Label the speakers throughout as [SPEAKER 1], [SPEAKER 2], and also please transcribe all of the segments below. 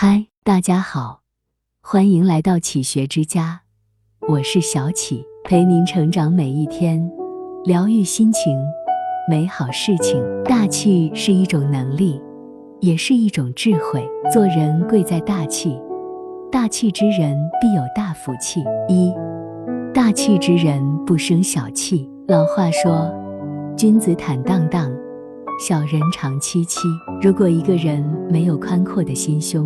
[SPEAKER 1] 嗨，大家好，欢迎来到启学之家，我是小启，陪您成长每一天，疗愈心情，美好事情。大气是一种能力，也是一种智慧。做人贵在大气，大气之人必有大福气。一，大气之人不生小气。老话说，君子坦荡荡，小人长戚戚。如果一个人没有宽阔的心胸，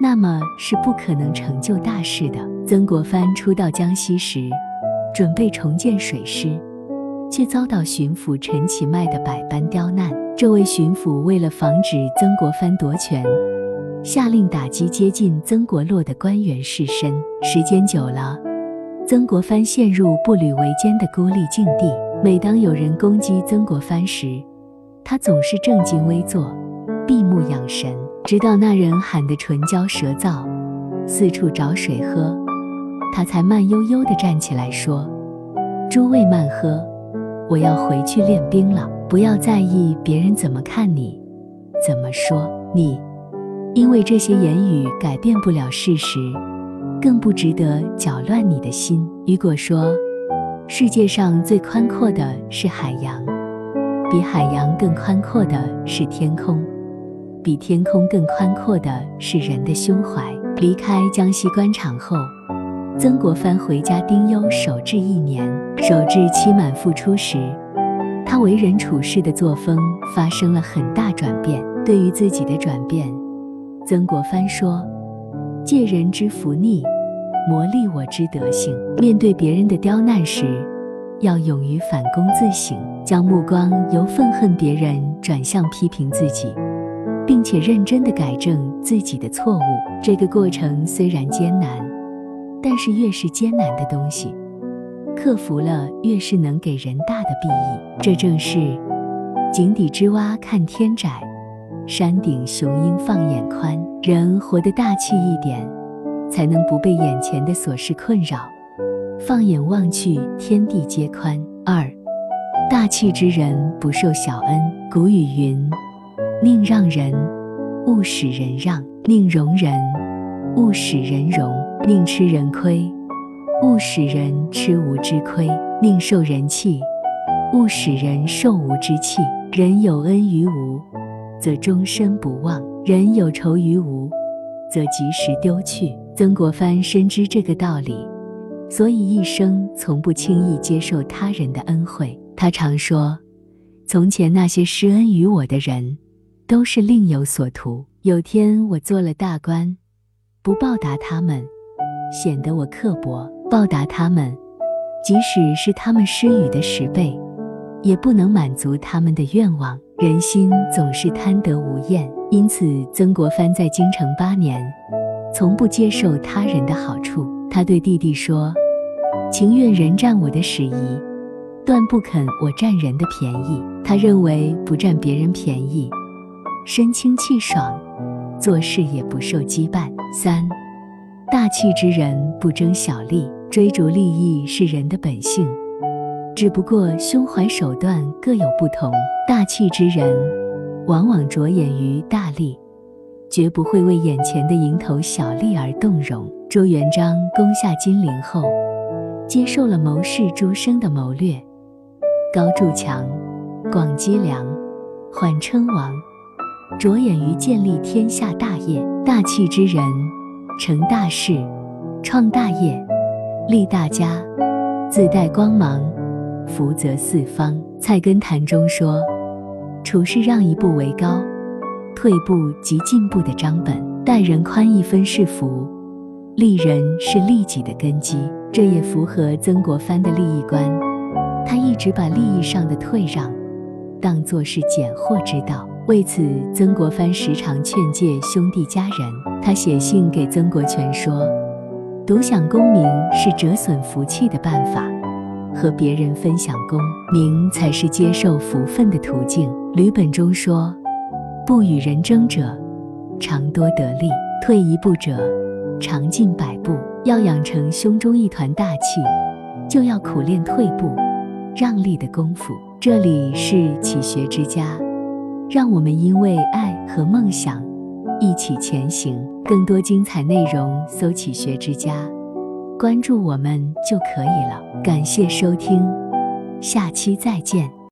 [SPEAKER 1] 那么是不可能成就大事的。曾国藩初到江西时，准备重建水师，却遭到巡抚陈其迈的百般刁难。这位巡抚为了防止曾国藩夺权，下令打击接近曾国洛的官员士绅。时间久了，曾国藩陷入步履维艰的孤立境地。每当有人攻击曾国藩时，他总是正襟危坐，闭目养神。直到那人喊得唇焦舌燥，四处找水喝，他才慢悠悠地站起来说：“诸位慢喝，我要回去练兵了。不要在意别人怎么看你，怎么说你，因为这些言语改变不了事实，更不值得搅乱你的心。”雨果说：“世界上最宽阔的是海洋，比海洋更宽阔的是天空。”比天空更宽阔的是人的胸怀。离开江西官场后，曾国藩回家丁忧守制一年。守制期满复出时，他为人处事的作风发生了很大转变。对于自己的转变，曾国藩说：“借人之福逆，磨砺我之德性。面对别人的刁难时，要勇于反躬自省，将目光由愤恨别人转向批评自己。”并且认真地改正自己的错误。这个过程虽然艰难，但是越是艰难的东西，克服了越是能给人大的裨益。这正是井底之蛙看天窄，山顶雄鹰放眼宽。人活得大气一点，才能不被眼前的琐事困扰，放眼望去，天地皆宽。二，大气之人不受小恩。古语云。宁让人，勿使人让；宁容人，勿使人容；宁吃人亏，勿使人吃无之亏；宁受人气，勿使人受无之气。人有恩于无，则终身不忘；人有仇于无，则及时丢去。曾国藩深知这个道理，所以一生从不轻易接受他人的恩惠。他常说：“从前那些施恩于我的人。”都是另有所图。有天我做了大官，不报答他们，显得我刻薄；报答他们，即使是他们施予的十倍，也不能满足他们的愿望。人心总是贪得无厌，因此曾国藩在京城八年，从不接受他人的好处。他对弟弟说：“情愿人占我的使宜，断不肯我占人的便宜。”他认为不占别人便宜。身轻气爽，做事也不受羁绊。三，大气之人不争小利，追逐利益是人的本性，只不过胸怀手段各有不同。大气之人往往着眼于大利，绝不会为眼前的蝇头小利而动容。朱元璋攻下金陵后，接受了谋士朱生的谋略，高筑墙，广积粮，缓称王。着眼于建立天下大业，大气之人成大事，创大业，利大家，自带光芒，福泽四方。菜根谭中说：“处事让一步为高，退步即进步的章本。待人宽一分是福，利人是利己的根基。”这也符合曾国藩的利益观。他一直把利益上的退让，当作是捡货之道。为此，曾国藩时常劝诫兄弟家人。他写信给曾国荃说：“独享功名是折损福气的办法，和别人分享功名才是接受福分的途径。”吕本中说：“不与人争者，常多得利；退一步者，常进百步。要养成胸中一团大气，就要苦练退步、让利的功夫。”这里是启学之家。让我们因为爱和梦想一起前行。更多精彩内容，搜“起学之家”，关注我们就可以了。感谢收听，下期再见。